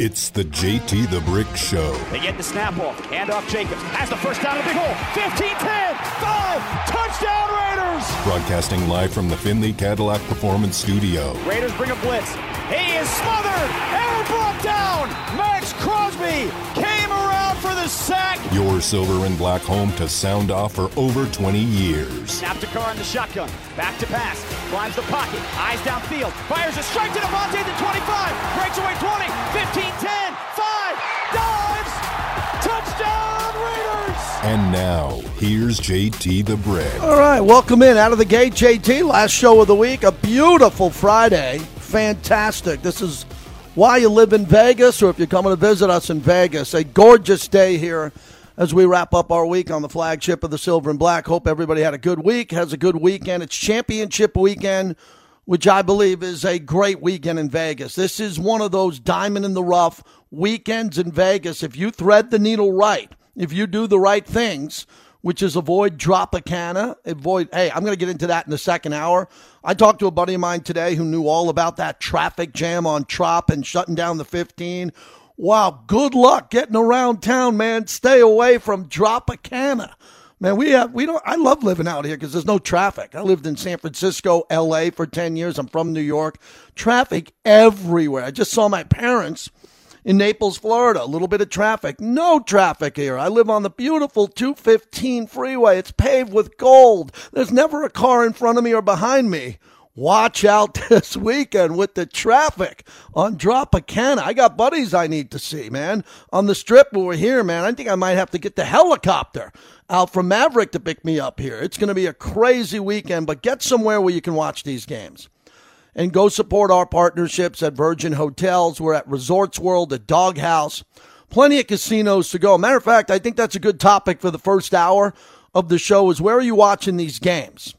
It's the JT the Brick Show. They get the snap off. Hand off Jacobs. Has the first down in the big hole. 15 10. 5. Touchdown Raiders. Broadcasting live from the Finley Cadillac Performance Studio. Raiders bring a blitz. He is smothered. Error brought down. Maxx Crosby sack. Your silver and black home to sound off for over 20 years. Snap to Carr in the shotgun. Back to pass. Climbs the pocket. Eyes downfield. Fires a strike to Davante at the 25. Breaks away 20. 15 10. 5. Dives. Touchdown Raiders. And now, here's JT the Brick. All right, welcome in out of the gate, JT. Last show of the week, a beautiful Friday. Fantastic. This is why you live in Vegas, or if you're coming to visit us in Vegas. A gorgeous day here as we wrap up our week on the flagship of the Silver and Black. Hope everybody had a good week, has a good weekend. It's championship weekend, which I believe is a great weekend in Vegas. This is one of those diamond in the rough weekends in Vegas. If you thread the needle right, if you do the right things, which is avoid Tropicana. Avoid, hey, I'm going to get into that in the second hour. I talked to a buddy of mine today who knew all about that traffic jam on Trop and shutting down the 15. Wow, good luck getting around town, man. Stay away from Tropicana. Man, we have we don't. I love living out here because there's no traffic. I lived in San Francisco, L.A. for ten years. I'm from New York. Traffic everywhere. I just saw my parents in Naples, Florida. A little bit of traffic. No traffic here. I live on the beautiful 215 freeway. It's paved with gold. There's never a car in front of me or behind me. Watch out this weekend with the traffic on Tropicana. I got buddies I need to see, man. On the strip over here, man. I think I might have to get the helicopter out from Maverick to pick me up here. It's going to be a crazy weekend, but get somewhere where you can watch these games and go support our partnerships at Virgin Hotels. We're at Resorts World, at Doghouse. Plenty of casinos to go. Matter of fact, I think that's a good topic for the first hour of the show is where are you watching these games?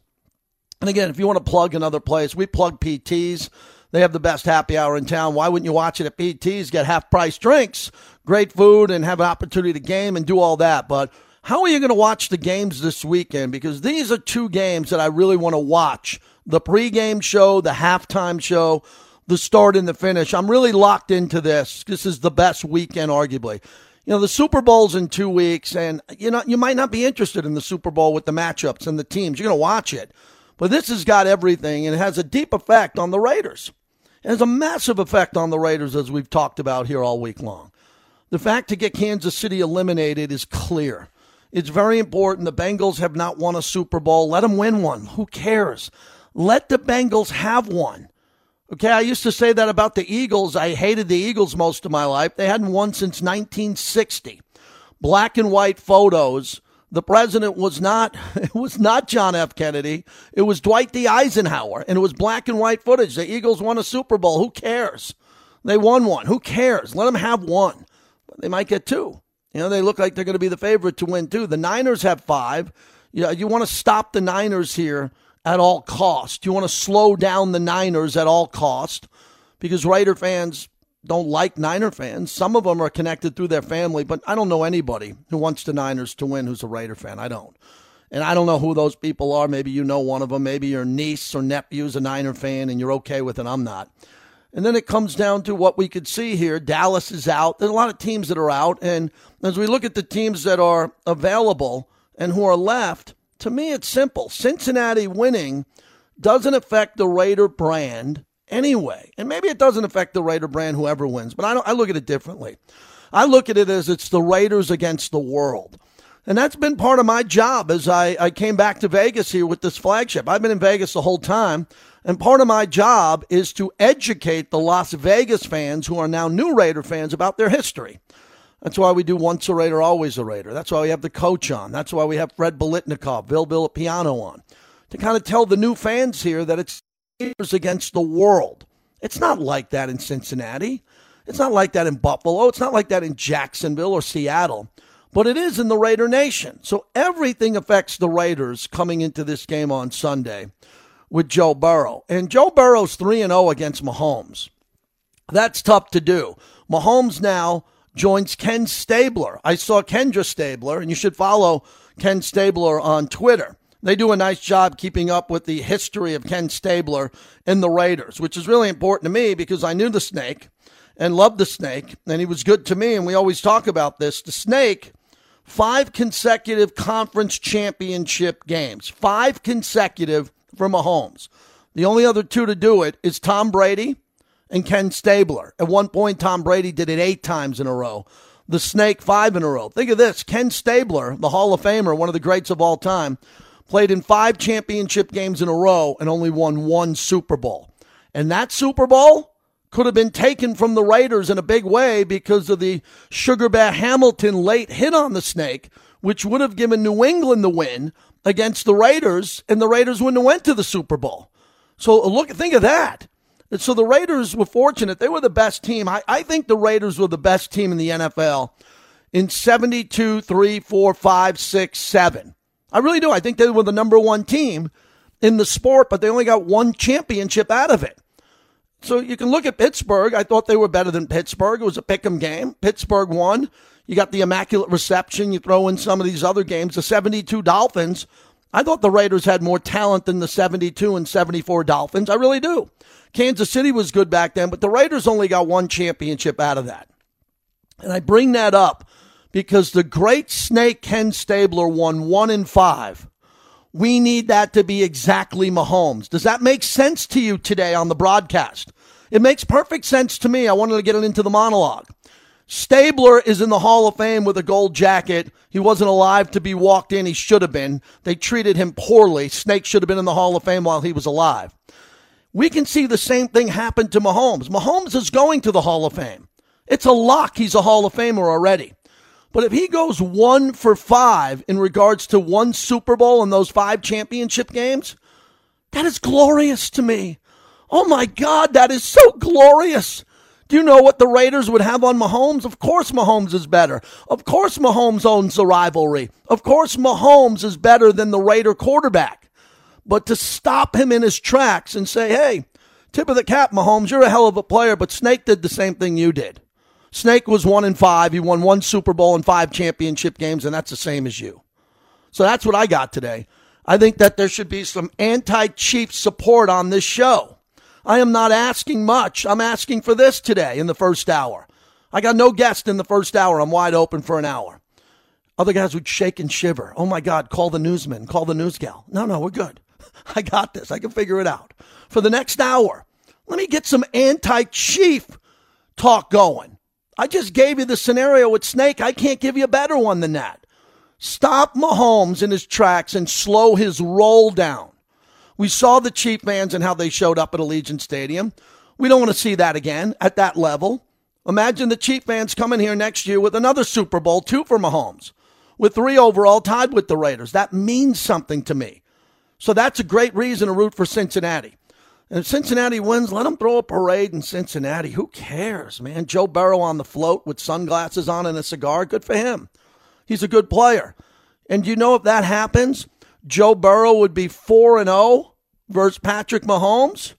And again, if you want to plug another place, we plug PTs. They have the best happy hour in town. Why wouldn't you watch it at PTs? Get half price drinks, great food, and have an opportunity to game and do all that. But how are you going to watch the games this weekend? Because these are two games that I really want to watch the pregame show, the halftime show, the start and the finish. I'm really locked into this. This is the best weekend, arguably. You know, the Super Bowl's in two weeks, and you know, you might not be interested in the Super Bowl with the matchups and the teams. You're to watch it. But this has got everything, and it has a deep effect on the Raiders. It has a massive effect on the Raiders, as we've talked about here all week long. The fact to get Kansas City eliminated is clear. It's very important. The Bengals have not won a Super Bowl. Let them win one. Who cares? Let the Bengals have one. Okay, I used to say that about the Eagles. I hated the Eagles most of my life. They hadn't won since 1960. Black and white photos. The president was not it was not John F. Kennedy. It was Dwight D. Eisenhower, and it was black and white footage. The Eagles won a Super Bowl. Who cares? They won one. Who cares? Let them have one. They might get two. You know, they look like they're going to be the favorite to win two. The Niners have five. You, know, you want to stop the Niners here at all cost. You want to slow down the Niners at all cost because Raider fans don't like Niner fans. Some of them are connected through their family, but I don't know anybody who wants the Niners to win who's a Raider fan. I don't. And I don't know who those people are. Maybe you know one of them. Maybe your niece or nephew is a Niner fan and you're okay with it. I'm not. And then it comes down to what we could see here. Dallas is out. There's a lot of teams that are out. And as we look at the teams that are available and who are left, to me, it's simple. Cincinnati winning doesn't affect the Raider brand anyway. And maybe it doesn't affect the Raider brand, whoever wins, but I, I look at it differently. I look at it as it's the Raiders against the world. And that's been part of my job as I, I came back to Vegas here with this flagship. I've been in Vegas the whole time. And part of my job is to educate the Las Vegas fans who are now new Raider fans about their history. That's why we do once a Raider, always a Raider. That's why we have the coach on. That's why we have Fred Biletnikoff, Bill Bill Piano on to kind of tell the new fans here that it's Raiders against the world. It's not like that in Cincinnati. It's not like that in Buffalo. It's not like that in Jacksonville or Seattle. But it is in the Raider Nation. So everything affects the Raiders coming into this game on Sunday with Joe Burrow. And Joe Burrow's 3 0 against Mahomes. That's tough to do. Mahomes now joins Ken Stabler. I saw Kendra Stabler, and you should follow Ken Stabler on Twitter. They do a nice job keeping up with the history of Ken Stabler and the Raiders, which is really important to me because I knew the snake and loved the snake, and he was good to me, and we always talk about this. The snake, five consecutive conference championship games, five consecutive for Mahomes. The only other two to do it is Tom Brady and Ken Stabler. At one point, Tom Brady did it eight times in a row. The snake, five in a row. Think of this Ken Stabler, the Hall of Famer, one of the greats of all time, played in five championship games in a row and only won one Super Bowl. And that Super Bowl could have been taken from the Raiders in a big way because of the Sugar Bear Hamilton late hit on the snake, which would have given New England the win against the Raiders, and the Raiders wouldn't have went to the Super Bowl. So look, think of that. So the Raiders were fortunate. They were the best team. I, I think the Raiders were the best team in the NFL in 72, 3, 4, 5, 6, 7. I really do. I think they were the number one team in the sport, but they only got one championship out of it. So you can look at Pittsburgh. I thought they were better than Pittsburgh. It was a pick 'em game. Pittsburgh won. You got the immaculate reception. You throw in some of these other games. The 72 Dolphins. I thought the Raiders had more talent than the 72 and 74 Dolphins. I really do. Kansas City was good back then, but the Raiders only got one championship out of that. And I bring that up because the great snake Ken Stabler won one in five. We need that to be exactly Mahomes. Does that make sense to you today on the broadcast? It makes perfect sense to me. I wanted to get it into the monologue. Stabler is in the Hall of Fame with a gold jacket. He wasn't alive to be walked in. He should have been. They treated him poorly. Snake should have been in the Hall of Fame while he was alive. We can see the same thing happen to Mahomes. Mahomes is going to the Hall of Fame. It's a lock. He's a Hall of Famer already. But if he goes one for five in regards to one Super Bowl and those five championship games, that is glorious to me. Oh my God, that is so glorious. Do you know what the Raiders would have on Mahomes? Of course, Mahomes is better. Of course, Mahomes owns the rivalry. Of course, Mahomes is better than the Raider quarterback. But to stop him in his tracks and say, hey, tip of the cap, Mahomes, you're a hell of a player, but Snake did the same thing you did. Snake was one in five. He won one Super Bowl and five championship games, and that's the same as you. So that's what I got today. I think that there should be some anti Chief support on this show. I am not asking much. I'm asking for this today in the first hour. I got no guest in the first hour. I'm wide open for an hour. Other guys would shake and shiver. Oh my God, call the newsman, call the news gal. No, no, we're good. I got this. I can figure it out. For the next hour, let me get some anti chief talk going. I just gave you the scenario with Snake. I can't give you a better one than that. Stop Mahomes in his tracks and slow his roll down. We saw the Chief fans and how they showed up at Allegiant Stadium. We don't want to see that again at that level. Imagine the Chief fans coming here next year with another Super Bowl, two for Mahomes, with three overall tied with the Raiders. That means something to me. So that's a great reason to root for Cincinnati. And if Cincinnati wins, let them throw a parade in Cincinnati. Who cares, man? Joe Burrow on the float with sunglasses on and a cigar. Good for him. He's a good player. And you know if that happens, Joe Burrow would be 4 and 0 versus Patrick Mahomes.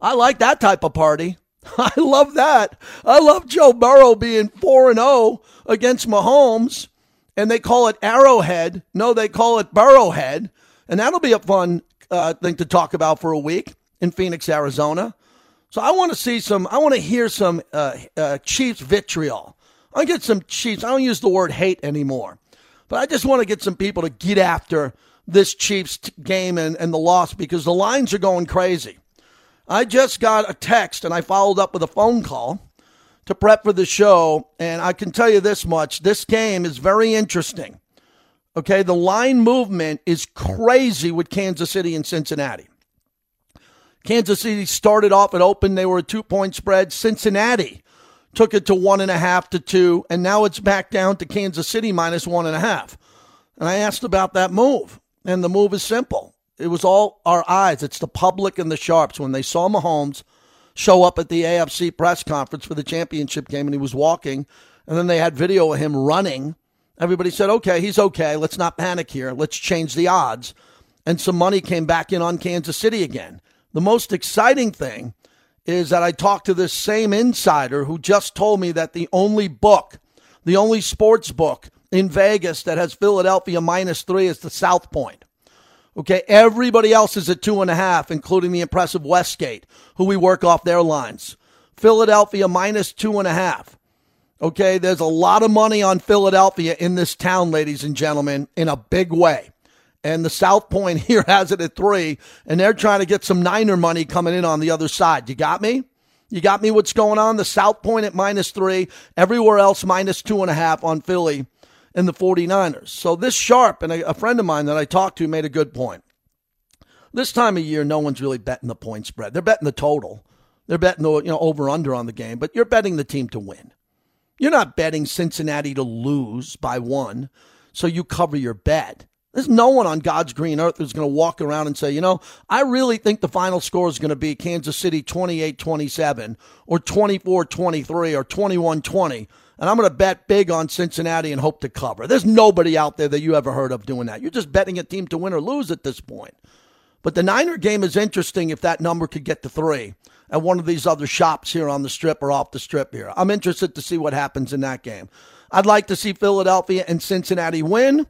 I like that type of party. I love that. I love Joe Burrow being 4 and 0 against Mahomes and they call it Arrowhead. No, they call it Burrowhead. And that'll be a fun uh, thing to talk about for a week in Phoenix, Arizona. So I want to see some, I want to hear some uh, uh, Chiefs vitriol. I get some Chiefs. I don't use the word hate anymore, but I just want to get some people to get after this Chiefs game and, and the loss because the lines are going crazy. I just got a text and I followed up with a phone call to prep for the show, and I can tell you this much this game is very interesting. Okay, the line movement is crazy with Kansas City and Cincinnati. Kansas City started off at open. They were a two point spread. Cincinnati took it to one and a half to two, and now it's back down to Kansas City minus one and a half. And I asked about that move, and the move is simple. It was all our eyes. It's the public and the sharps. When they saw Mahomes show up at the AFC press conference for the championship game and he was walking, and then they had video of him running, everybody said, okay, he's okay. Let's not panic here. Let's change the odds. And some money came back in on Kansas City again. The most exciting thing is that I talked to this same insider who just told me that the only book, the only sports book in Vegas that has Philadelphia minus three is the South Point. Okay, everybody else is at two and a half, including the impressive Westgate, who we work off their lines. Philadelphia minus two and a half. Okay, there's a lot of money on Philadelphia in this town, ladies and gentlemen, in a big way. And the South Point here has it at three, and they're trying to get some Niner money coming in on the other side. You got me? You got me what's going on? The South Point at minus three, everywhere else minus two and a half on Philly and the 49ers. So this sharp, and a, a friend of mine that I talked to made a good point. This time of year, no one's really betting the point spread. They're betting the total. They're betting the you know over under on the game, but you're betting the team to win. You're not betting Cincinnati to lose by one, so you cover your bet. There's no one on God's green earth who's going to walk around and say, you know, I really think the final score is going to be Kansas City 28 27 or 24 23 or 21 20. And I'm going to bet big on Cincinnati and hope to cover. There's nobody out there that you ever heard of doing that. You're just betting a team to win or lose at this point. But the Niner game is interesting if that number could get to three at one of these other shops here on the strip or off the strip here. I'm interested to see what happens in that game. I'd like to see Philadelphia and Cincinnati win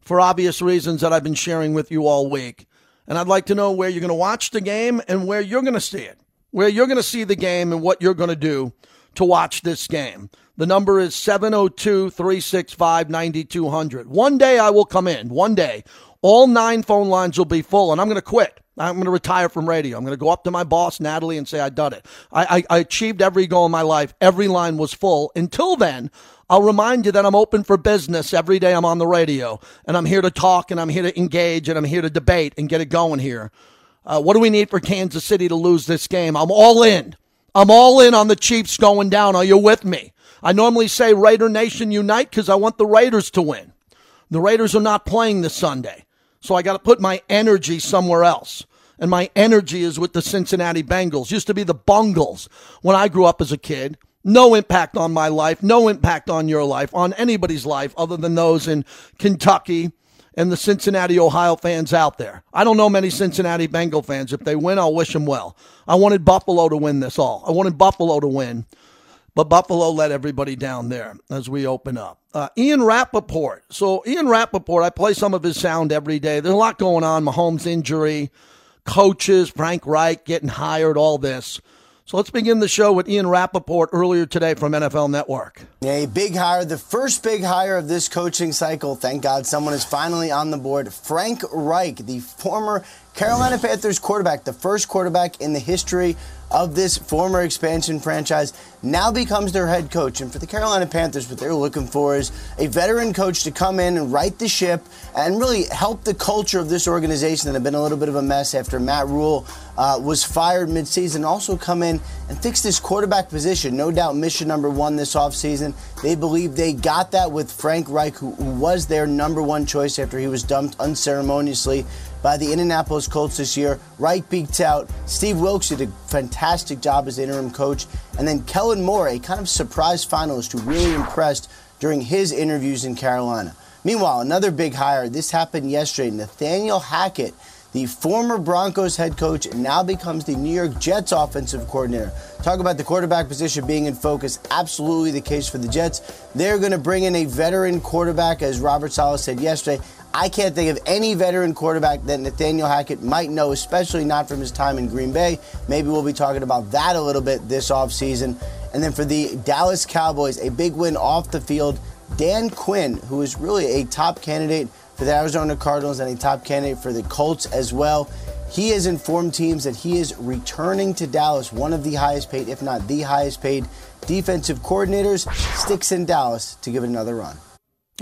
for obvious reasons that I've been sharing with you all week. And I'd like to know where you're going to watch the game and where you're going to see it, where you're going to see the game and what you're going to do to watch this game. The number is 702 365 9200. One day I will come in, one day. All nine phone lines will be full, and I'm going to quit. I'm going to retire from radio. I'm going to go up to my boss, Natalie, and say, I done it. I, I, I achieved every goal in my life. Every line was full. Until then, I'll remind you that I'm open for business every day I'm on the radio and I'm here to talk and I'm here to engage and I'm here to debate and get it going here. Uh, what do we need for Kansas City to lose this game? I'm all in. I'm all in on the Chiefs going down. Are you with me? I normally say Raider Nation unite because I want the Raiders to win. The Raiders are not playing this Sunday. So I got to put my energy somewhere else. And my energy is with the Cincinnati Bengals. Used to be the Bungles when I grew up as a kid. No impact on my life, no impact on your life, on anybody's life other than those in Kentucky and the Cincinnati, Ohio fans out there. I don't know many Cincinnati Bengal fans. If they win, I'll wish them well. I wanted Buffalo to win this all. I wanted Buffalo to win, but Buffalo let everybody down there as we open up. Uh, Ian Rapoport. So, Ian Rapoport, I play some of his sound every day. There's a lot going on. Mahomes' injury, coaches, Frank Reich getting hired, all this. So let's begin the show with Ian Rapoport earlier today from NFL Network. A big hire, the first big hire of this coaching cycle. Thank God someone is finally on the board. Frank Reich, the former Carolina Panthers quarterback, the first quarterback in the history of this former expansion franchise, now becomes their head coach. And for the Carolina Panthers, what they're looking for is a veteran coach to come in and right the ship and really help the culture of this organization that had been a little bit of a mess after Matt Rhule uh, was fired midseason. Also come in and fix this quarterback position. No doubt mission number one this offseason. They believe they got that with Frank Reich, who was their number one choice after he was dumped unceremoniously by the Indianapolis Colts this year. Reich beats out Steve Wilks, did a fantastic job as interim coach. And then Kellen Moore, a kind of surprise finalist who really impressed during his interviews in Carolina. Meanwhile, another big hire. This happened yesterday. Nathaniel Hackett, the former Broncos head coach, now becomes the New York Jets offensive coordinator. Talk about the quarterback position being in focus. Absolutely the case for the Jets. They're going to bring in a veteran quarterback, as Robert Saleh said yesterday. I can't think of any veteran quarterback that Nathaniel Hackett might know, especially not from his time in Green Bay. Maybe we'll be talking about that a little bit this offseason. And then for the Dallas Cowboys, a big win off the field. Dan Quinn, who is really a top candidate for the Arizona Cardinals and a top candidate for the Colts as well. He has informed teams that he is returning to Dallas, one of the highest paid, if not the highest paid, defensive coordinators. Sticks in Dallas to give it another run.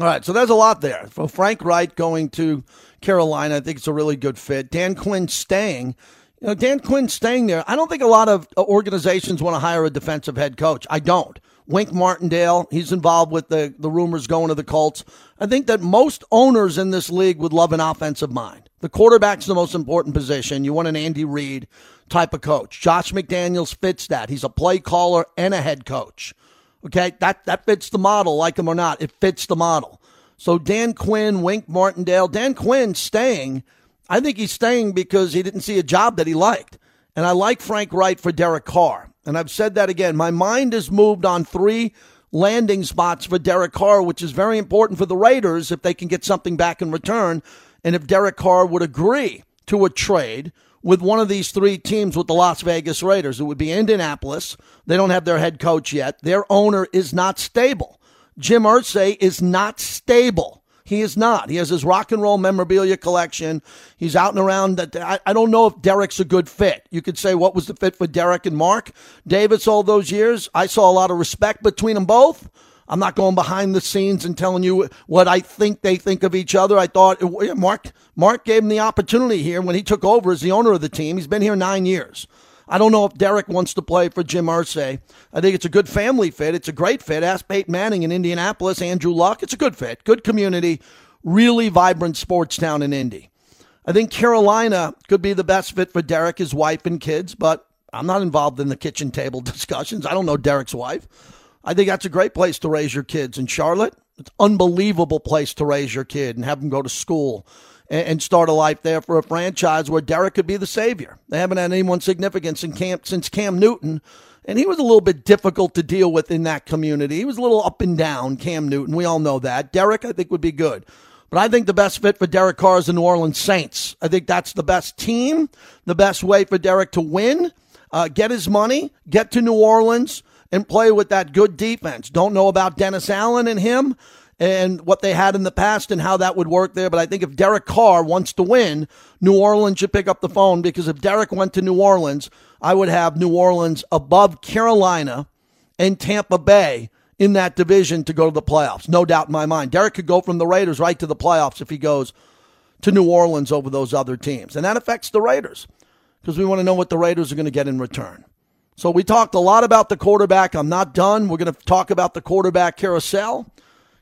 All right, so there's a lot there. For Frank Reich going to Carolina, I think it's a really good fit. Dan Quinn staying. You know, Dan Quinn staying there. I don't think a lot of uh, organizations want to hire a defensive head coach. I don't. Wink Martindale, he's involved with the, the rumors going to the Colts. I think that most owners in this league would love an offensive mind. The quarterback's the most important position. You want an Andy Reid type of coach. Josh McDaniels fits that. He's a play caller and a head coach. Okay, that, that fits the model, like him or not. It fits the model. So Dan Quinn, Wink Martindale, Dan Quinn staying. I think he's staying because he didn't see a job that he liked. And I like Frank Reich for Derek Carr. And I've said that again. My mind has moved on three landing spots for Derek Carr, which is very important for the Raiders if they can get something back in return. And if Derek Carr would agree to a trade with one of these three teams with the Las Vegas Raiders. It would be Indianapolis. They don't have their head coach yet. Their owner is not stable. Jim Irsay is not stable. He is not. He has his rock and roll memorabilia collection. He's out and around. I don't know if Derek's a good fit. You could say, what was the fit for Derek and Mark Davis all those years? I saw a lot of respect between them both. I'm not going behind the scenes and telling you what I think they think of each other. I thought Mark Mark gave him the opportunity here when he took over as the owner of the team. He's been here nine years. I don't know if Derek wants to play for Jim Irsay. I think it's a good family fit. It's a great fit. Ask Peyton Manning in Indianapolis, Andrew Luck. It's a good fit, good community, really vibrant sports town in Indy. I think Carolina could be the best fit for Derek, his wife, and kids, but I'm not involved in the kitchen table discussions. I don't know Derek's wife. I think that's a great place to raise your kids. In Charlotte, it's unbelievable place to raise your kid and have them go to school and, and start a life there for a franchise where Derek could be the savior. They haven't had anyone significant in camp since Cam Newton. And he was a little bit difficult to deal with in that community. He was a little up and down, Cam Newton. We all know that. Derek, I think, would be good. But I think the best fit for Derek Carr is the New Orleans Saints. I think that's the best team, the best way for Derek to win, uh, get his money, get to New Orleans, and play with that good defense. Don't know about Dennis Allen and him and what they had in the past and how that would work there. But I think if Derek Carr wants to win, New Orleans should pick up the phone because if Derek went to New Orleans, I would have New Orleans above Carolina and Tampa Bay in that division to go to the playoffs. No doubt in my mind. Derek could go from the Raiders right to the playoffs if he goes to New Orleans over those other teams. And that affects the Raiders because we want to know what the Raiders are going to get in return. So we talked a lot about the quarterback. I'm not done. We're going to talk about the quarterback carousel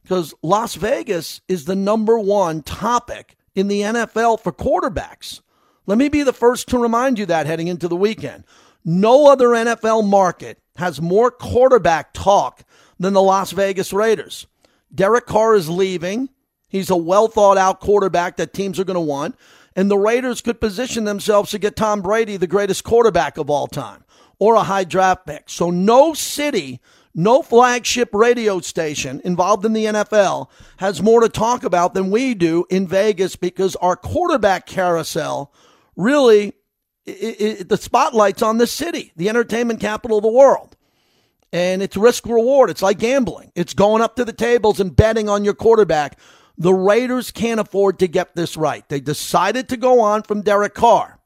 because Las Vegas is the number one topic in the NFL for quarterbacks. Let me be the first to remind you that heading into the weekend. No other NFL market has more quarterback talk than the Las Vegas Raiders. Derek Carr is leaving. He's a well thought out quarterback that teams are going to want. And the Raiders could position themselves to get Tom Brady, the greatest quarterback of all time or a high draft pick. So no city, no flagship radio station involved in the NFL has more to talk about than we do in Vegas because our quarterback carousel really it, it, the spotlight's on the city, the entertainment capital of the world. And it's risk reward. It's like gambling. It's going up to the tables and betting on your quarterback. The Raiders can't afford to get this right. They decided to go on from Derek Carr.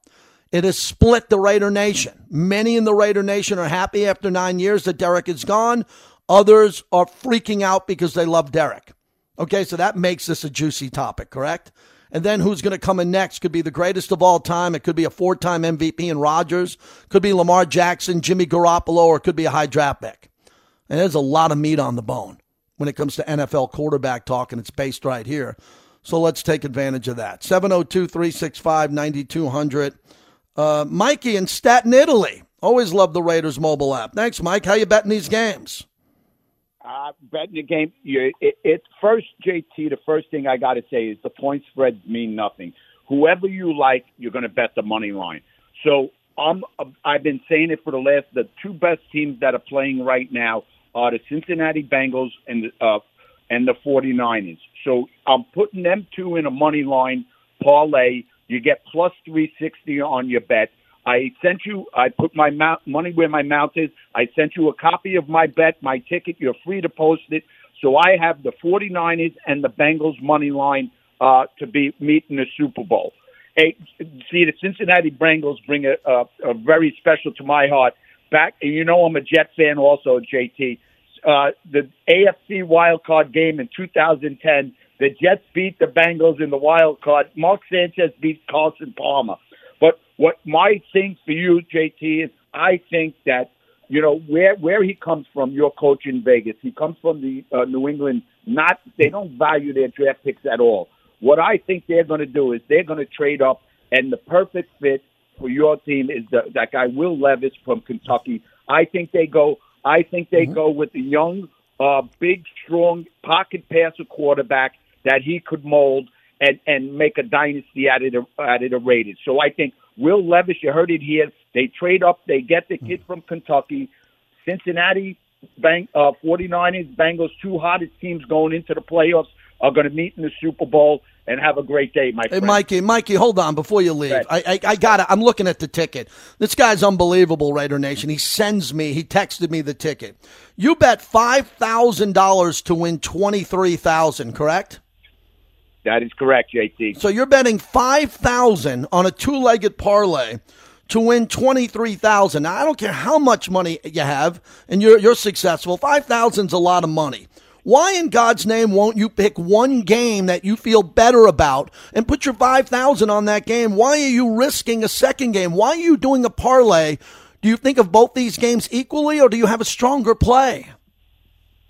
It has split the Raider Nation. Many in the Raider Nation are happy after nine years that Derek is gone. Others are freaking out because they love Derek. Okay, so that makes this a juicy topic, correct? And then who's going to come in next could be the greatest of all time. It could be a four time MVP in Rodgers, could be Lamar Jackson, Jimmy Garoppolo, or it could be a high draft pick. And there's a lot of meat on the bone when it comes to NFL quarterback talk, and it's based right here. So let's take advantage of that. 702 365 9200. Uh, Mikey in Staten Island. Always love the Raiders mobile app. Thanks, Mike. How you betting these games? Uh, betting the game, you, it, it first, JT. The first thing I got to say is the point spreads mean nothing. Whoever you like, you're going to bet the money line. So I'm, I've been saying it for the last. The two best teams that are playing right now are the Cincinnati Bengals and the, uh, and the 49ers. So I'm putting them two in a money line parlay you get plus 360 on your bet. I sent you, I put my mouth, money where my mouth is. I sent you a copy of my bet, my ticket. You're free to post it. So I have the 49ers and the Bengals money line uh, to be meeting the Super Bowl. Hey, see, the Cincinnati Bengals bring a, a, a very special to my heart. Back, and you know I'm a Jet fan also, JT. Uh, the AFC wild card game in 2010 the Jets beat the Bengals in the wild card. Mark Sanchez beat Carson Palmer. But what my thing for you, JT, is I think that you know where where he comes from. Your coach in Vegas, he comes from the uh, New England. Not they don't value their draft picks at all. What I think they're going to do is they're going to trade up, and the perfect fit for your team is the, that guy Will Levis from Kentucky. I think they go. I think they mm-hmm. go with the young, uh, big, strong pocket passer quarterback that he could mold and and make a dynasty out of the out of the Raiders. So I think Will Levis, you heard it here. They trade up, they get the kid from Kentucky, Cincinnati, Bang, uh, 49ers, Bengals, two hottest teams going into the playoffs are going to meet in the Super Bowl. and have a great day, my Hey, friend. Mikey, Mikey, hold on before you leave. Right. I, I, I got it. I'm looking at the ticket. This guy's unbelievable, Raider Nation. He sends me, he texted me the ticket. You bet $5,000 to win 23000 correct? That is correct, JT. So you're betting 5000 on a two legged parlay to win 23000 Now, I don't care how much money you have and you're, you're successful. 5000 is a lot of money. Why in God's name won't you pick one game that you feel better about and put your 5000 on that game? Why are you risking a second game? Why are you doing a parlay? Do you think of both these games equally or do you have a stronger play?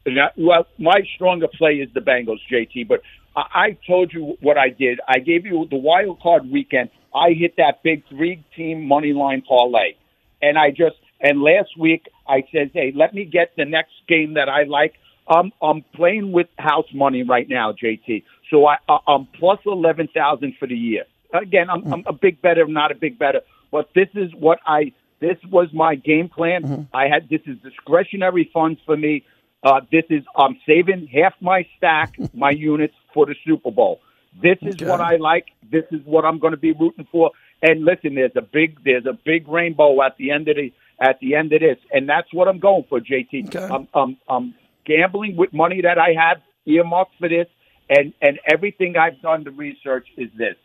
Now, well, my stronger play is the Bengals, JT. But I, I told you what I did. I gave you the wild card weekend. I hit that big three-team money line parlay, and I just and last week I said, hey, let me get the next game that I like. Um, I'm playing with house money right now, JT. So I, I I'm plus eleven thousand for the year. Again, I'm, I'm a big better, not a big better, but this is what I. This was my game plan. I had this is discretionary funds for me. Uh, this is I'm saving half my stack, my units for the Super Bowl. This is Okay. what I like. This is what I'm going to be rooting for. And listen, there's a big there's a big rainbow at the end of the at the end of this, and that's what I'm going for, JT. Okay. I'm, I'm I'm gambling with money that I have earmarked for this, and and everything I've done to research is this.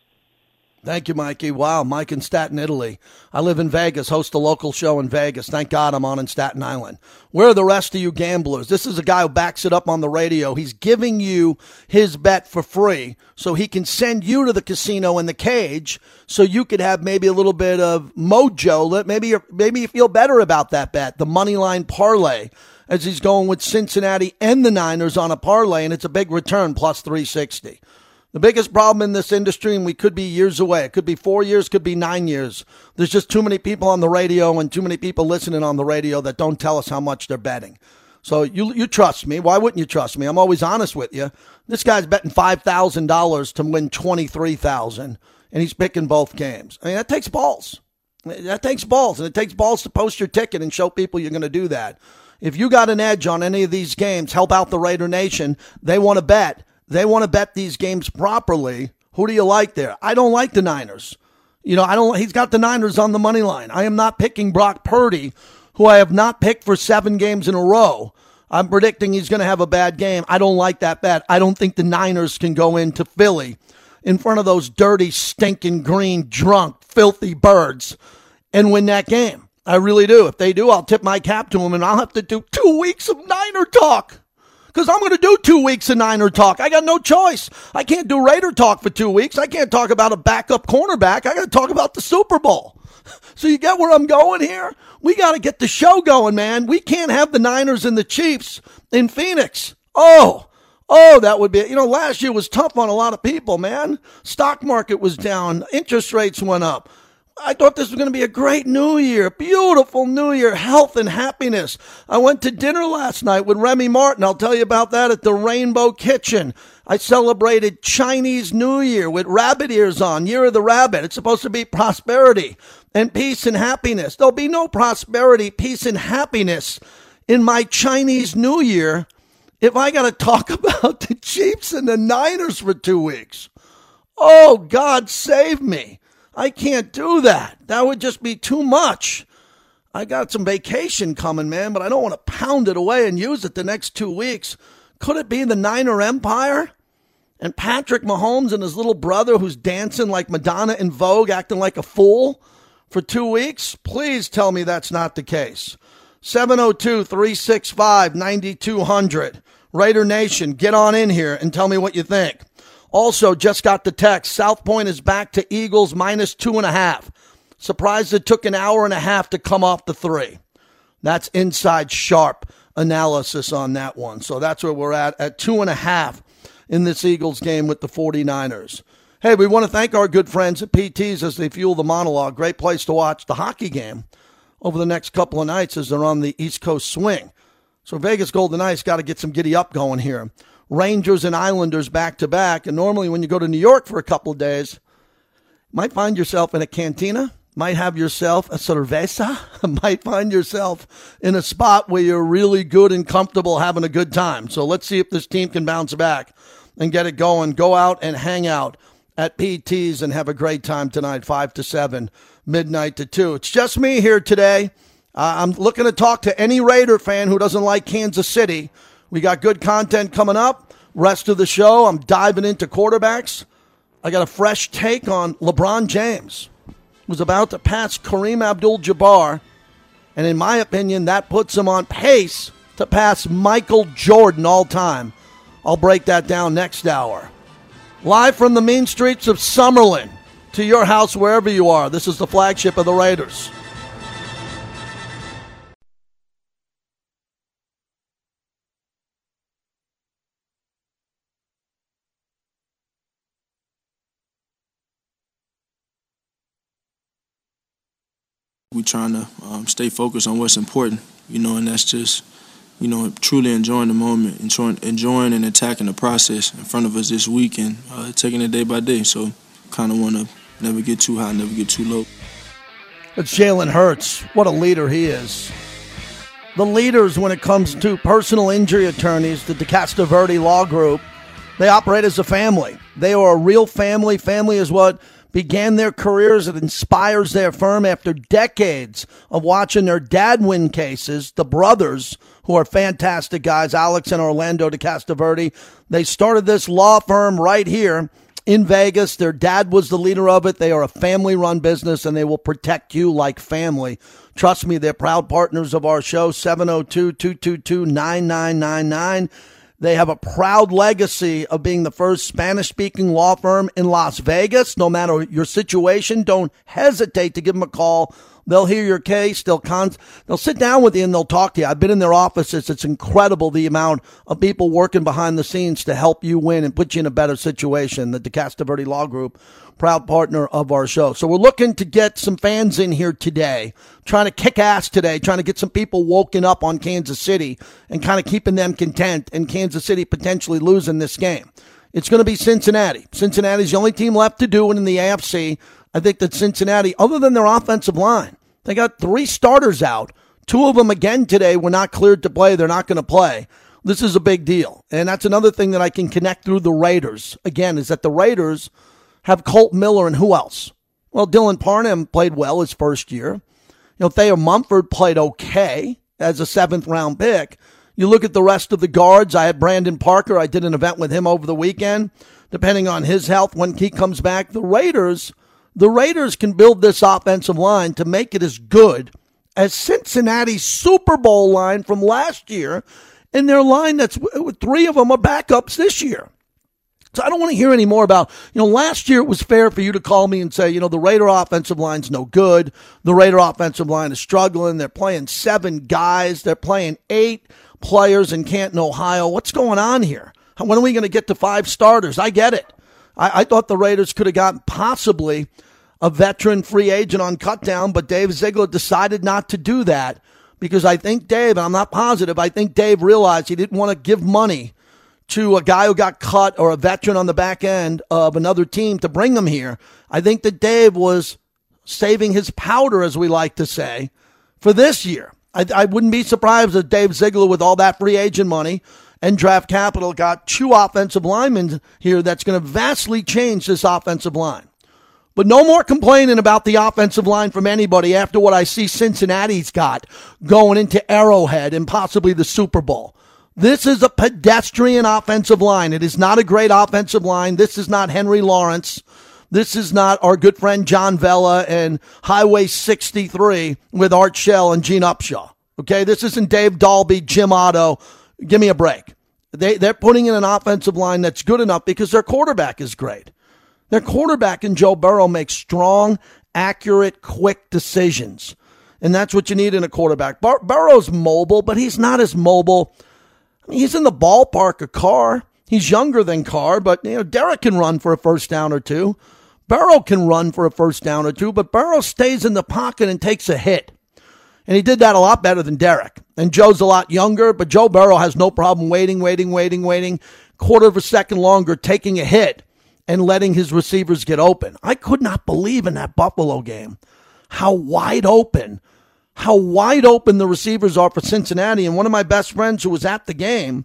Thank you, Mikey. Wow, Mike in Staten Island. I live in Vegas, host a local show in Vegas. Thank God I'm on in Staten Island. Where are the rest of you gamblers? This is a guy who backs it up on the radio. He's giving you his bet for free so he can send you to the casino in the cage so you could have maybe a little bit of mojo. Maybe, maybe you feel better about that bet, the money line parlay, as he's going with Cincinnati and the Niners on a parlay, and it's a big return, plus 360. The biggest problem in this industry, and we could be years away. It could be four years, could be nine years. There's just too many people on the radio and too many people listening on the radio that don't tell us how much they're betting. So you you trust me? Why wouldn't you trust me? I'm always honest with you. This guy's betting five thousand dollars to win twenty three thousand, and he's picking both games. I mean that takes balls. That takes balls, and it takes balls to post your ticket and show people you're going to do that. If you got an edge on any of these games, help out the Raider Nation. They want to bet. They want to bet these games properly. Who do you like there? I don't like the Niners. You know, I don't. He's got the Niners on the money line. I am not picking Brock Purdy, who I have not picked for seven games in a row. I'm predicting he's going to have a bad game. I don't like that bet. I don't think the Niners can go into Philly in front of those dirty, stinking, green, drunk, filthy birds and win that game. I really do. If they do, I'll tip my cap to them and I'll have to do two weeks of Niner talk. Because I'm going to do two weeks of Niner talk. I got no choice. I can't do Raider talk for two weeks. I can't talk about a backup cornerback. I got to talk about the Super Bowl. So you get where I'm going here? We got to get the show going, man. We can't have the Niners and the Chiefs in Phoenix. Oh, oh, that would be, you know, last year was tough on a lot of people, man. Stock market was down. Interest rates went up. I thought this was going to be a great new year, beautiful new year, health and happiness. I went to dinner last night with Remy Martin. I'll tell you about that at the Rainbow Kitchen. I celebrated Chinese New Year with rabbit ears on, Year of the Rabbit. It's supposed to be prosperity and peace and happiness. There'll be no prosperity, peace, and happiness in my Chinese New Year if I got to talk about the Chiefs and the Niners for two weeks. Oh, God save me. I can't do that. That would just be too much. I got some vacation coming, man, but I don't want to pound it away and use it the next two weeks. Could it be the Niner Empire? And Patrick Mahomes and his little brother who's dancing like Madonna in Vogue, acting like a fool for two weeks? Please tell me that's not the case. 702 365 9200. Raider Nation, get on in here and tell me what you think. Also, just got the text. South Point is back to Eagles minus two and a half. Surprised it took an hour and a half to come off the three. That's inside sharp analysis on that one. So that's where we're at at two and a half in this Eagles game with the 49ers. Hey, we want to thank our good friends at PTs as they fuel the monologue. Great place to watch the hockey game over the next couple of nights as they're on the East Coast swing. So Vegas Golden Knights got to get some giddy up going here. Rangers and Islanders back to back. And normally when you go to New York for a couple days, might find yourself in a cantina, might have yourself a cerveza, might find yourself in a spot where you're really good and comfortable having a good time. So let's see if this team can bounce back and get it going. Go out and hang out at PT's and have a great time tonight, 5 to 7, midnight to 2. It's just me here today. Uh, I'm looking to talk to any Raider fan who doesn't like Kansas City. We got good content coming up. Rest of the show, I'm diving into quarterbacks. I got a fresh take on LeBron James, who's about to pass Kareem Abdul Jabbar. And in my opinion, that puts him on pace to pass Michael Jordan all time. I'll break that down next hour. Live from the mean streets of Summerlin to your house wherever you are. This is the flagship of the Raiders. We trying to um, stay focused on what's important, you know, and that's just you know, truly enjoying the moment, enjoying, enjoying and attacking the process in front of us this week and uh, taking it day by day. So, kind of want to never get too high, never get too low. It's Jalen Hurts. What a leader he is. The leaders, when it comes to personal injury attorneys, the De Castroverde Law Group, they operate as a family. They are a real family. Family is what began their careers. It inspires their firm after decades of watching their dad win cases, the brothers who are fantastic guys, Alex and Orlando de Verde. They started this law firm right here in Vegas. Their dad was the leader of it. They are a family run business and they will protect you like family. Trust me, they're proud partners of our show, 702 222 9999. They have a proud legacy of being the first Spanish speaking law firm in Las Vegas. No matter your situation, don't hesitate to give them a call. They'll hear your case. They'll con- they'll sit down with you and they'll talk to you. I've been in their offices. It's incredible the amount of people working behind the scenes to help you win and put you in a better situation. The De Castroverde Law Group, proud partner of our show. So we're looking to get some fans in here today, trying to kick ass today, trying to get some people woken up on Kansas City and kind of keeping them content and Kansas City potentially losing this game. It's going to be Cincinnati. Cincinnati's the only team left to do it in the AFC. I think that Cincinnati, other than their offensive line, they got three starters out. Two of them again today were not cleared to play. They're not going to play. This is a big deal. And that's another thing that I can connect through the Raiders. Again, is that the Raiders have Colt Miller and who else? Well, Dylan Parham played well his first year. You know, Thayer Munford played okay as a seventh round pick. You look at the rest of the guards. I had Brandon Parker. I did an event with him over the weekend. Depending on his health when he comes back, the Raiders the Raiders can build this offensive line to make it as good as Cincinnati's Super Bowl line from last year, and their line that's with three of them are backups this year. So I don't want to hear any more about, you know, last year it was fair for you to call me and say, you know, the Raider offensive line's no good. The Raider offensive line is struggling. They're playing seven guys. They're playing eight players in Canton, Ohio. What's going on here? When are we going to get to five starters? I get it. I, I thought the Raiders could have gotten possibly a veteran free agent on cutdown, but Dave Ziegler decided not to do that because I think Dave, and I'm not positive, I think Dave realized he didn't want to give money to a guy who got cut or a veteran on the back end of another team to bring him here. I think that Dave was saving his powder, as we like to say, for this year. I, I wouldn't be surprised if Dave Ziegler, with all that free agent money, and draft capital got two offensive linemen here that's going to vastly change this offensive line. But no more complaining about the offensive line from anybody after what I see Cincinnati's got going into Arrowhead and possibly the Super Bowl. This is a pedestrian offensive line. It is not a great offensive line. This is not Henry Lawrence. This is not our good friend John Vella and Highway 63 with Art Shell and Gene Upshaw. Okay, this isn't Dave Dalby, Jim Otto, Give me a break. They, they're putting in an offensive line that's good enough because their quarterback is great. Their quarterback in Joe Burrow makes strong, accurate, quick decisions. And that's what you need in a quarterback. Bur- Burrow's mobile, but he's not as mobile. I mean, he's in the ballpark of Carr. He's younger than Carr, but you know, Derek can run for a first down or two. Burrow can run for a first down or two, but Burrow stays in the pocket and takes a hit. And he did that a lot better than Derek. And Joe's a lot younger, but Joe Burrow has no problem waiting, waiting, waiting, waiting, quarter of a second longer, taking a hit and letting his receivers get open. I could not believe in that Buffalo game how wide open, how wide open the receivers are for Cincinnati. And one of my best friends who was at the game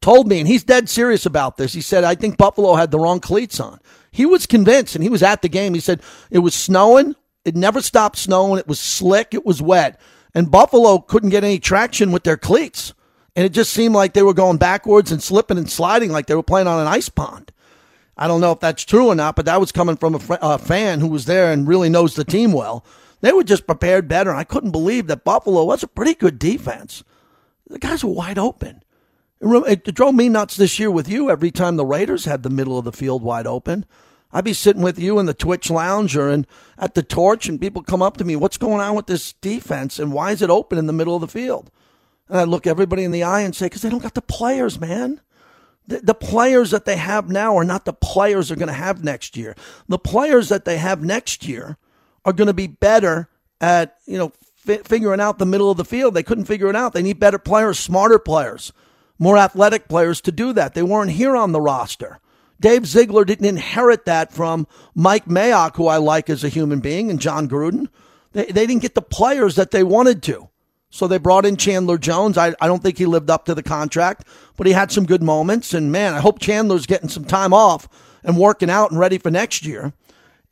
told me, and he's dead serious about this. He said, I think Buffalo had the wrong cleats on. He was convinced, and he was at the game. He said it was snowing. It never stopped snowing. It was slick. It was wet. And Buffalo couldn't get any traction with their cleats. And it just seemed like they were going backwards and slipping and sliding like they were playing on an ice pond. I don't know if that's true or not, but that was coming from a, fr- a fan who was there and really knows the team well. They were just prepared better. And I couldn't believe that Buffalo was a pretty good defense. The guys were wide open. It drove me nuts this year with you every time the Raiders had the middle of the field wide open. I'd be sitting with you in the Twitch lounge or in, at the torch, and people come up to me, What's going on with this defense, and why is it open in the middle of the field? And I look everybody in the eye and say, Because they don't got the players, man. The, the players that they have now are not the players they're going to have next year. The players that they have next year are going to be better at, you know, fi- figuring out the middle of the field. They couldn't figure it out. They need better players, smarter players, more athletic players to do that. They weren't here on the roster. Dave Ziegler didn't inherit that from Mike Mayock, who I like as a human being, and Jon Gruden. They, they didn't get the players that they wanted to. So they brought in Chandler Jones. I, I don't think he lived up to the contract, but he had some good moments. And man, I hope Chandler's getting some time off and working out and ready for next year.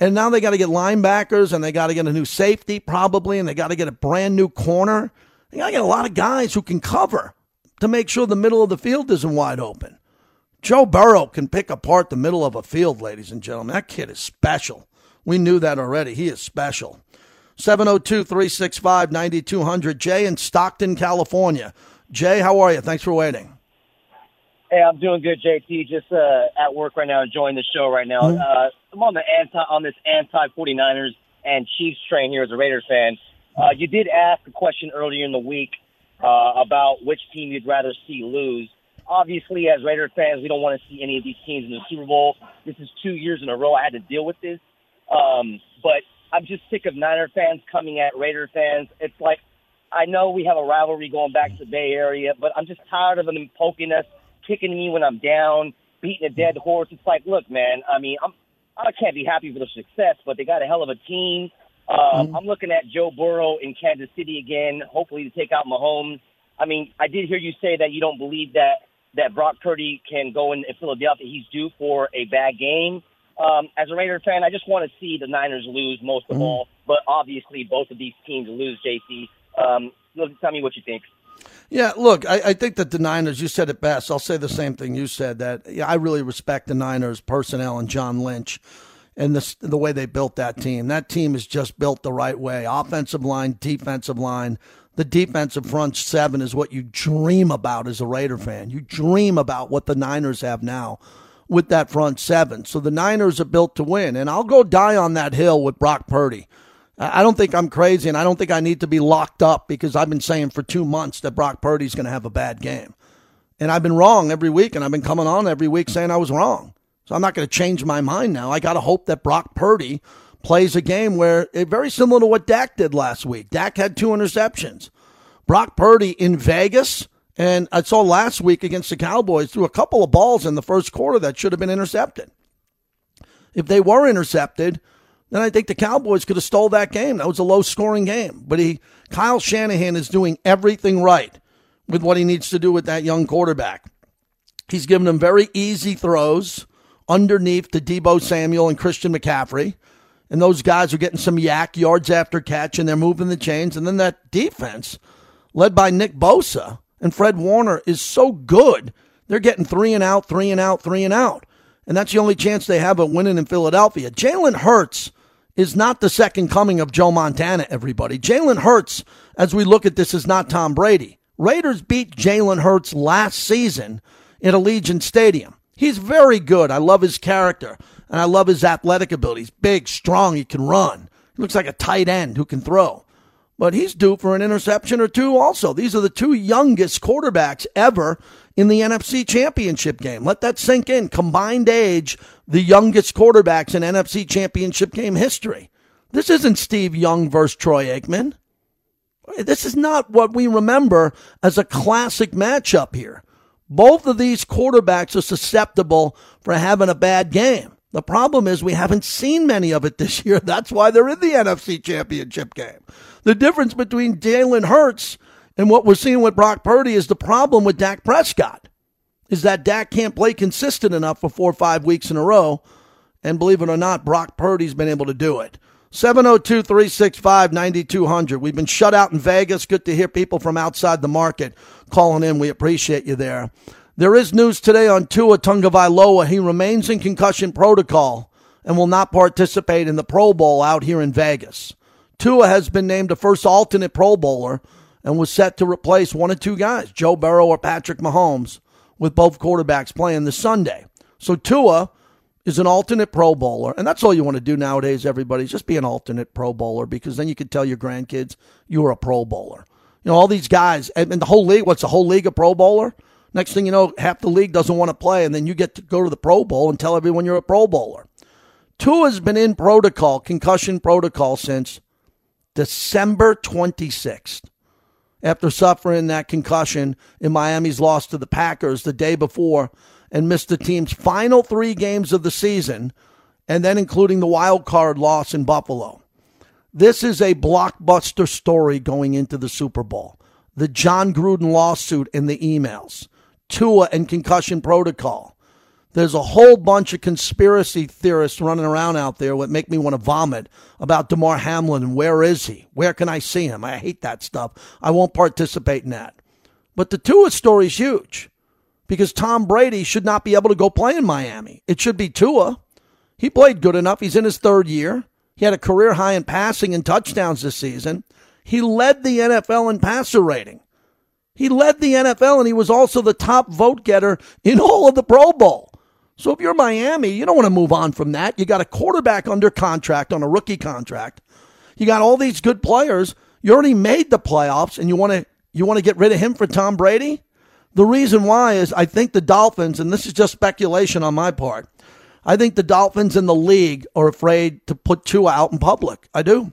And now they got to get linebackers and they got to get a new safety probably, and they got to get a brand new corner. They got to get a lot of guys who can cover to make sure the middle of the field isn't wide open. Joe Burrow can pick apart the middle of a field, ladies and gentlemen. That kid is special. We knew that already. He is special. 702 365 9200. Jay in Stockton, California. Jay, how are you? Thanks for waiting. Hey, I'm doing good, JT. Just uh, at work right now, enjoying the show right now. Mm-hmm. Uh, I'm on the anti on this anti 49ers and Chiefs train here as a Raiders fan. Uh, you did ask a question earlier in the week uh, about which team you'd rather see lose. Obviously, as Raider fans, we don't want to see any of these teams in the Super Bowl. This is two years in a row I had to deal with this. Um, but I'm just sick of Niner fans coming at Raider fans. It's like I know we have a rivalry going back to the Bay Area, but I'm just tired of them poking us, kicking me when I'm down, beating a dead horse. It's like, look, man. I mean, I'm I can't be happy for the success, but they got a hell of a team. Um, mm-hmm. I'm looking at Joe Burrow in Kansas City again, hopefully to take out Mahomes. I mean, I did hear you say that you don't believe that that Brock Purdy can go in, in Philadelphia. He's due for a bad game um, as a Raider fan, I just want to see the Niners lose most of mm-hmm. all. But obviously, both of these teams lose. JC, um, tell me what you think. Yeah, look, I, I, think that the Niners. You said it best. I'll say the same thing you said. That yeah, I really respect the Niners personnel and John Lynch. And the, the way they built that team. That team is just built the right way. Offensive line, defensive line. The defensive front seven is what you dream about as a Raider fan. You dream about what the Niners have now with that front seven. So the Niners are built to win. And I'll go die on that hill with Brock Purdy. I don't think I'm crazy, and I don't think I need to be locked up because I've been saying for two months that Brock Purdy's going to have a bad game. And I've been wrong every week, and I've been coming on every week saying I was wrong. So I'm not going to change my mind now. I got to hope that Brock Purdy plays a game where it, very similar to what Dak did last week. Dak had two interceptions. Brock Purdy in Vegas and I saw last week against the Cowboys threw a couple of balls in the first quarter that should have been intercepted. If they were intercepted, then I think the Cowboys could have stole that game. That was a low scoring game. But he Kyle Shanahan is doing everything right with what he needs to do with that young quarterback. He's given him very easy throws underneath to Deebo Samuel and Christian McCaffrey. And those guys are getting some YAC yards after catch and they're moving the chains. And then that defense, led by Nick Bosa, and Fred Warner is so good. They're getting three and out, three and out, three and out. And that's the only chance they have of winning in Philadelphia. Jalen Hurts is not the second coming of Joe Montana, everybody. Jalen Hurts, as we look at this, is not Tom Brady. Raiders beat Jalen Hurts last season in Allegiant Stadium. He's very good. I love his character and I love his athletic ability. He's big, strong, he can run. He looks like a tight end who can throw but he's due for an interception or two also. These are the two youngest quarterbacks ever in the NFC Championship game. Let that sink in. Combined age, the youngest quarterbacks in NFC Championship game history. This isn't Steve Young versus Troy Aikman. This is not what we remember as a classic matchup here. Both of these quarterbacks are susceptible for having a bad game. The problem is we haven't seen many of it this year. That's why they're in the NFC Championship game. The difference between Jalen Hurts and what we're seeing with Brock Purdy is the problem with Dak Prescott. is that Dak can't play consistent enough for four or five weeks in a row. And believe it or not, Brock Purdy's been able to do it. 702 365 9200. We've been shut out in Vegas. Good to hear people from outside the market calling in. We appreciate you there. There is news today on Tua Tagovailoa. He remains in concussion protocol and will not participate in the Pro Bowl out here in Vegas. Tua has been named the first alternate Pro Bowler and was set to replace one of two guys, Joe Burrow or Patrick Mahomes, with both quarterbacks playing this Sunday. So Tua is an alternate Pro Bowler, and that's all you want to do nowadays, everybody. Just be an alternate Pro Bowler because then you can tell your grandkids you were a Pro Bowler. You know, all these guys, and the whole league, what's the whole league a Pro Bowler? Next thing you know, half the league doesn't want to play, and then you get to go to the Pro Bowl and tell everyone you're a Pro Bowler. Tua's been in protocol, concussion protocol, since December 26th after suffering that concussion in Miami's loss to the Packers the day before and missed the team's final three games of the season, and then including the wild card loss in Buffalo. This is a blockbuster story going into the Super Bowl. The Jon Gruden lawsuit and the emails, Tua and concussion protocol. There's a whole bunch of conspiracy theorists running around out there that make me want to vomit about Damar Hamlin and where is he? Where can I see him? I hate that stuff. I won't participate in that. But the Tua story is huge because Tom Brady should not be able to go play in Miami. It should be Tua. He played good enough. He's in his third year. He had a career high in passing and touchdowns this season. He led the NFL in passer rating. He led the NFL and he was also the top vote getter in all of the Pro Bowl. So if you're Miami, you don't want to move on from that. You got a quarterback under contract on a rookie contract. You got all these good players. You already made the playoffs and you want to you want to get rid of him for Tom Brady? The reason why is I think the Dolphins and this is just speculation on my part. I think the Dolphins and the league are afraid to put Tua out in public. I do.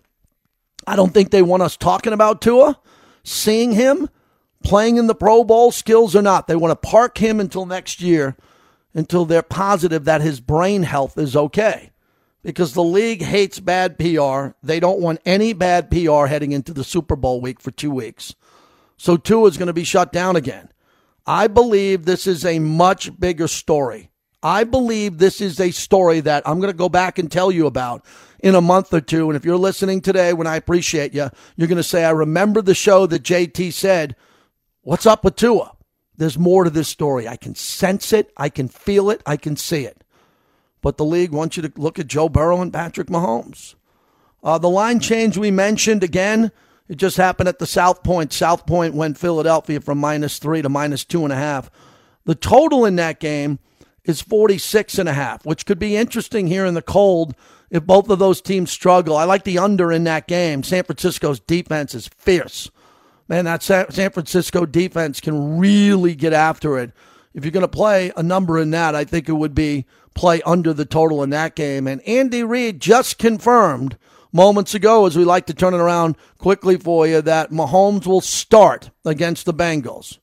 I don't think they want us talking about Tua, seeing him playing in the Pro Bowl, skills or not. They want to park him until next year until they're positive that his brain health is okay. Because the league hates bad PR. They don't want any bad PR heading into the Super Bowl week for two weeks. So Tua is going to be shut down again. I believe this is a much bigger story. I believe this is a story that I'm going to go back and tell you about in a month or two. And if you're listening today, when I appreciate you, you're going to say, I remember the show that JT said, What's up with Tua? There's more to this story. I can sense it. I can feel it. I can see it. But the league wants you to look at Joe Burrow and Patrick Mahomes. Uh, the line change we mentioned again, it just happened at the South Point. South Point went Philadelphia from minus three to minus two and a half. The total in that game is 46 and a half, which could be interesting here in the cold if both of those teams struggle. I like the under in that game. San Francisco's defense is fierce man, that San Francisco defense can really get after it. If you're going to play a number in that, I think it would be play under the total in that game. And Andy Reid just confirmed moments ago, as we like to turn it around quickly for you, that Mahomes will start against the Bengals.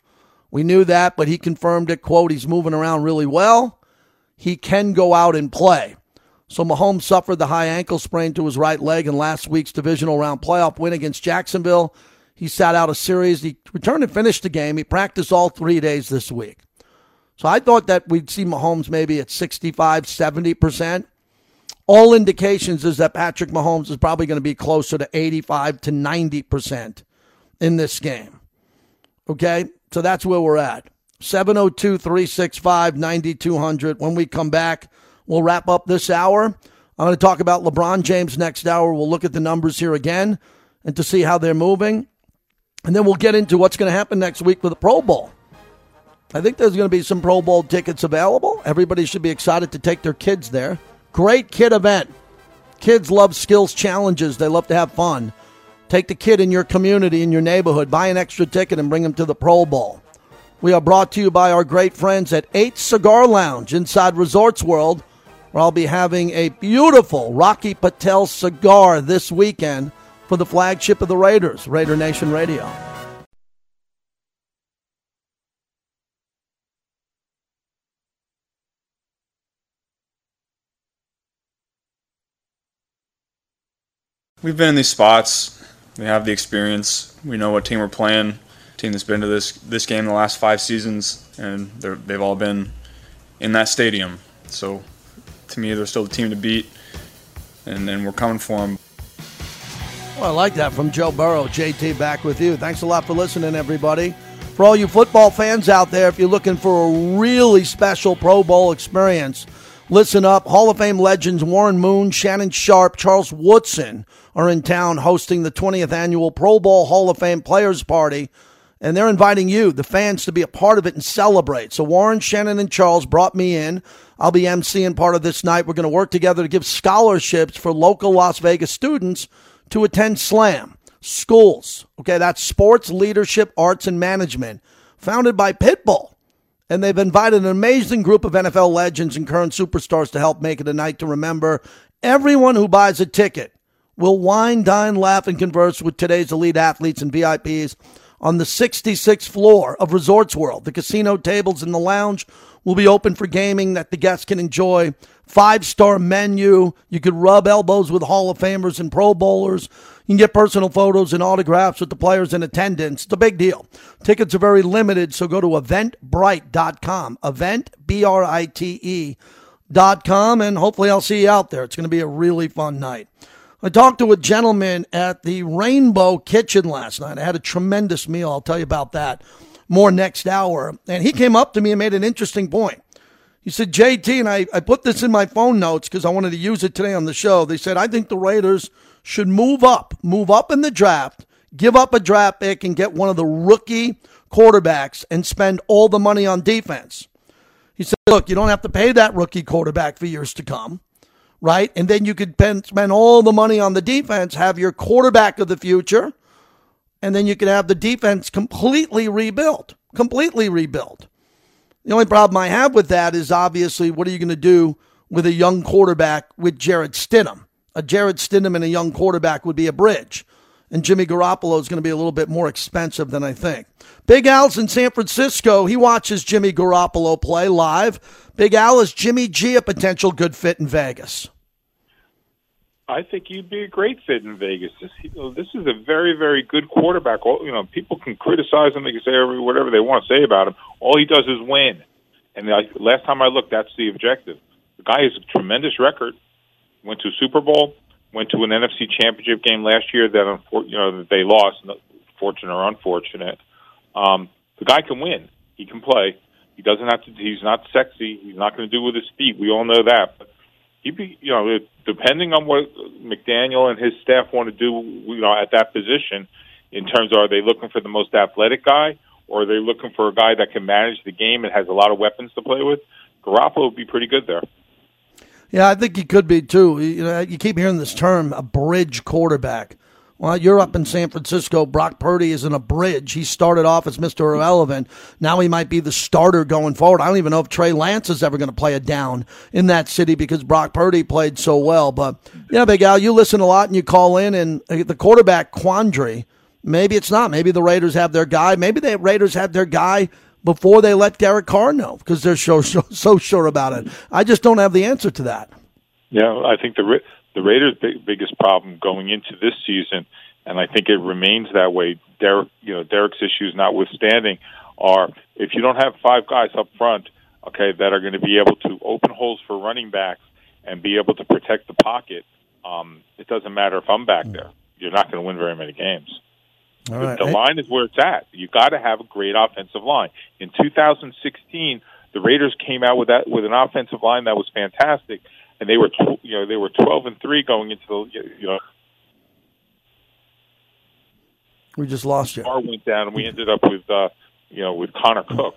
We knew that, but he confirmed it. Quote, he's moving around really well. He can go out and play. So Mahomes suffered the high ankle sprain to his right leg in last week's divisional round playoff win against Jacksonville. He sat out a series. He returned and finished the game. He practiced all three days this week. So I thought that we'd see Mahomes maybe at 65, 70%. All indications is that Patrick Mahomes is probably going to be closer to 85 to 90% in this game. Okay? So that's where we're at. 702 365 9200. When we come back, we'll wrap up this hour. I'm going to talk about LeBron James next hour. We'll look at the numbers here again and to see how they're moving. And then we'll get into what's going to happen next week with the Pro Bowl. I think there's going to be some Pro Bowl tickets available. Everybody should be excited to take their kids there. Great kid event. Kids love skills challenges, they love to have fun. Take the kid in your community, in your neighborhood, buy an extra ticket, and bring them to the Pro Bowl. We are brought to you by our great friends at 8 Cigar Lounge inside Resorts World, where I'll be having a beautiful Rocky Patel cigar this weekend for the flagship of the Raiders, Raider Nation Radio. We've been in these spots. We have the experience. We know what team we're playing. team that's been to this this game the last five seasons, and they've all been in that stadium. So to me, they're still the team to beat, and, and we're coming for them. Well, I like that from Joe Burrow. JT back with you. Thanks a lot for listening, everybody. For all you football fans out there, if you're looking for a really special Pro Bowl experience, listen up. Hall of Fame legends Warren Moon, Shannon Sharpe, Charles Woodson are in town hosting the 20th annual Pro Bowl Hall of Fame Players Party and they're inviting you, the fans, to be a part of it and celebrate. So Warren, Shannon, and Charles brought me in. I'll be emceeing part of this night. We're going to work together to give scholarships for local Las Vegas students to attend SLAM schools. Okay, that's Sports Leadership Arts and Management, founded by Pitbull. And they've invited an amazing group of NFL legends and current superstars to help make it a night to remember. Everyone who buys a ticket will wine, dine, laugh, and converse with today's elite athletes and VIPs on the 66th floor of Resorts World. The casino tables in the lounge will be open for gaming that the guests can enjoy. Five star menu. You could rub elbows with Hall of Famers and Pro Bowlers. You can get personal photos and autographs with the players in attendance. It's a big deal. Tickets are very limited, so go to eventbrite.com. Event, B R I T E. Dot com, and hopefully I'll see you out there. It's going to be a really fun night. I talked to a gentleman at the Rainbow Kitchen last night. I had a tremendous meal. I'll tell you about that more next hour. And he came up to me and made an interesting point. He said, JT, and I, I put this in my phone notes because I wanted to use it today on the show. They said, I think the Raiders should move up, move up in the draft, give up a draft pick, and get one of the rookie quarterbacks and spend all the money on defense. He said, Look, you don't have to pay that rookie quarterback for years to come right? And then you could spend all the money on the defense, have your quarterback of the future, and then you could have the defense completely rebuilt, completely rebuilt. The only problem I have with that is obviously what are you going to do with a young quarterback with Jarrett Stidham? A Jarrett Stidham and a young quarterback would be a bridge. And Jimmy Garoppolo is going to be a little bit more expensive than I think. Big Al's in San Francisco. He watches Jimmy Garoppolo play live. Big Al, is Jimmy G a potential good fit in Vegas? I think he'd be a great fit in Vegas. This, you know, this is a very, very good quarterback. All, you know, people can criticize him, they can say whatever they want to say about him. All he does is win. And I, last time I looked, that's the objective. The guy has a tremendous record. Went to a Super Bowl, went to an NFC Championship game last year that you know that they lost, fortunate or unfortunate. Um, the guy can win. He can play. He doesn't have to. He's not sexy. He's not going to do with his feet. We all know that. But he'd be, you know, depending on what McDaniel and his staff want to do, you know, at that position, in terms of are they looking for the most athletic guy or are they looking for a guy that can manage the game and has a lot of weapons to play with? Garoppolo would be pretty good there. Yeah, I think he could be too. You know, you keep hearing this term, a bridge quarterback. Well, you're up in San Francisco. Brock Purdy is in a bridge. He started off as Mr. Irrelevant. Now he might be the starter going forward. I don't even know if Trey Lance is ever going to play a down in that city because Brock Purdy played so well. But, yeah, Big Al, you listen a lot and you call in, and uh, the quarterback quandary, maybe it's not. Maybe the Raiders have their guy. Maybe the Raiders had their guy before they let Derek Carr know because they're so, so, so sure about it. I just don't have the answer to that. Yeah, I think the the Raiders' big, biggest problem going into this season, and I think it remains that way. Derek, you know, Derek's issues notwithstanding, are if you don't have five guys up front, okay, that are going to be able to open holes for running backs and be able to protect the pocket. Um, it doesn't matter if I'm back there; you're not going to win very many games. The, the line is where it's at. You've got to have a great offensive line. In 2016, the Raiders came out with that with an offensive line that was fantastic and they were tw- you know they were twelve and three going into the you know. We just lost you. Bar went down, and we ended up with uh, you know with Connor Cook.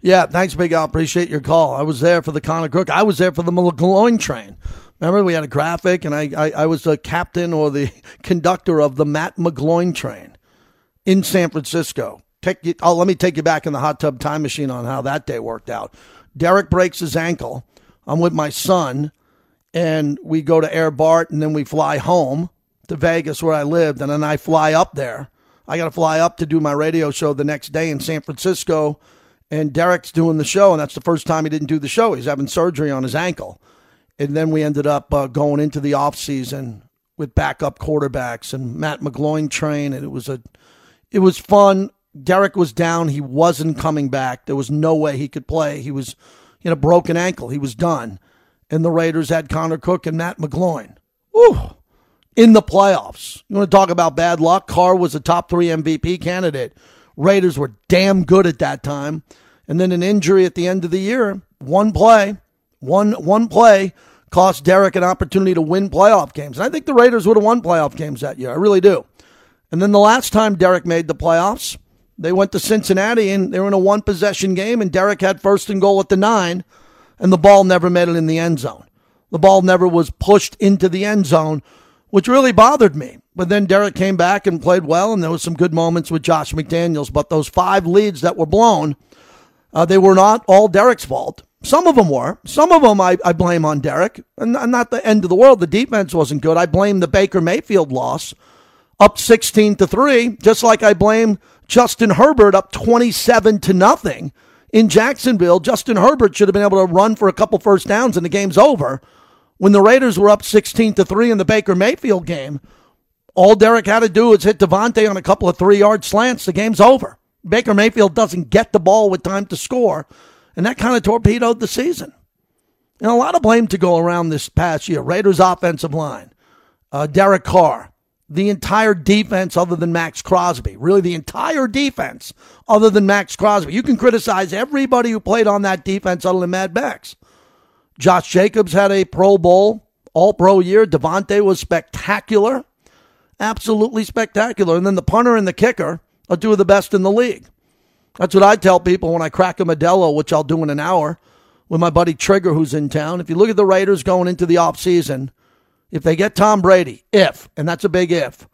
Yeah, thanks, Big Al. Appreciate your call. I was there for the Connor Cook. I was there for the McGloin train. Remember, we had a graphic, and I, I, I was the captain or the conductor of the Matt McGloin train in San Francisco. Take you, oh, let me take you back in the hot tub time machine on how that day worked out. Derek breaks his ankle. I'm with my son, and we go to Air Bart, and then we fly home to Vegas where I lived, and then I fly up there. I got to fly up to do my radio show the next day in San Francisco, and Derek's doing the show, and that's the first time he didn't do the show. He's having surgery on his ankle, and then we ended up uh, going into the off season with backup quarterbacks and Matt McGloin train, and it was a, it was fun. Derek was down. He wasn't coming back. There was no way he could play. He was in a broken ankle. He was done. And the Raiders had Connor Cook and Matt McGloin. In the playoffs. You want to talk about bad luck? Carr was a top three MVP candidate. Raiders were damn good at that time. And then an injury at the end of the year. One play. One one play cost Derek an opportunity to win playoff games. And I think the Raiders would have won playoff games that year. I really do. And then the last time Derek made the playoffs, they went to Cincinnati and they were in a one possession game, and Derek had first and goal at the nine, and the ball never made it in the end zone. The ball never was pushed into the end zone, which really bothered me. But then Derek came back and played well, and there was some good moments with Josh McDaniels. But those five leads that were blown, uh, they were not all Derek's fault. Some of them were. Some of them I, I blame on Derek. And not the end of the world. The defense wasn't good. I blame the Baker Mayfield loss, up 16 to 3, just like I blame Justin Herbert up 27 to nothing in Jacksonville. Justin Herbert should have been able to run for a couple first downs and the game's over. When the Raiders were up 16 to 3 in the Baker Mayfield game, all Derek had to do was hit Davante on a couple of three yard slants. The game's over. Baker Mayfield doesn't get the ball with time to score. And that kind of torpedoed the season. And a lot of blame to go around this past year. Raiders offensive line, uh, Derek Carr, the entire defense other than Maxx Crosby. Really, the entire defense other than Maxx Crosby. You can criticize everybody who played on that defense other than Mad Max. Josh Jacobs had a Pro Bowl, all pro year. Davante was spectacular. Absolutely spectacular. And then the punter and the kicker are two of the best in the league. That's what I tell people when I crack a Modelo, which I'll do in an hour with my buddy Trigger, who's in town. If you look at the Raiders going into the offseason, if they get Tom Brady, if, and that's a big if,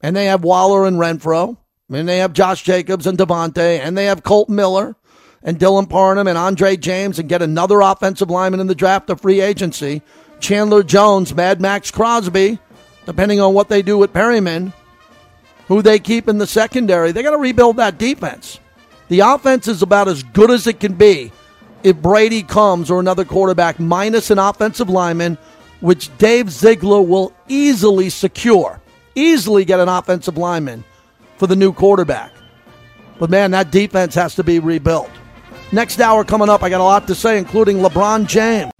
and they have Waller and Renfrow, and they have Josh Jacobs and Davante, and they have Kolton Miller and Dylan Parham and Andre James, and get another offensive lineman in the draft of free agency, Chandler Jones, Mad Maxx Crosby, depending on what they do with Perryman, who they keep in the secondary, they got to rebuild that defense. The offense is about as good as it can be. If Brady comes or another quarterback minus an offensive lineman, which Dave Ziegler will easily secure, easily get an offensive lineman for the new quarterback. But man, that defense has to be rebuilt. Next hour coming up, I got a lot to say, including LeBron James.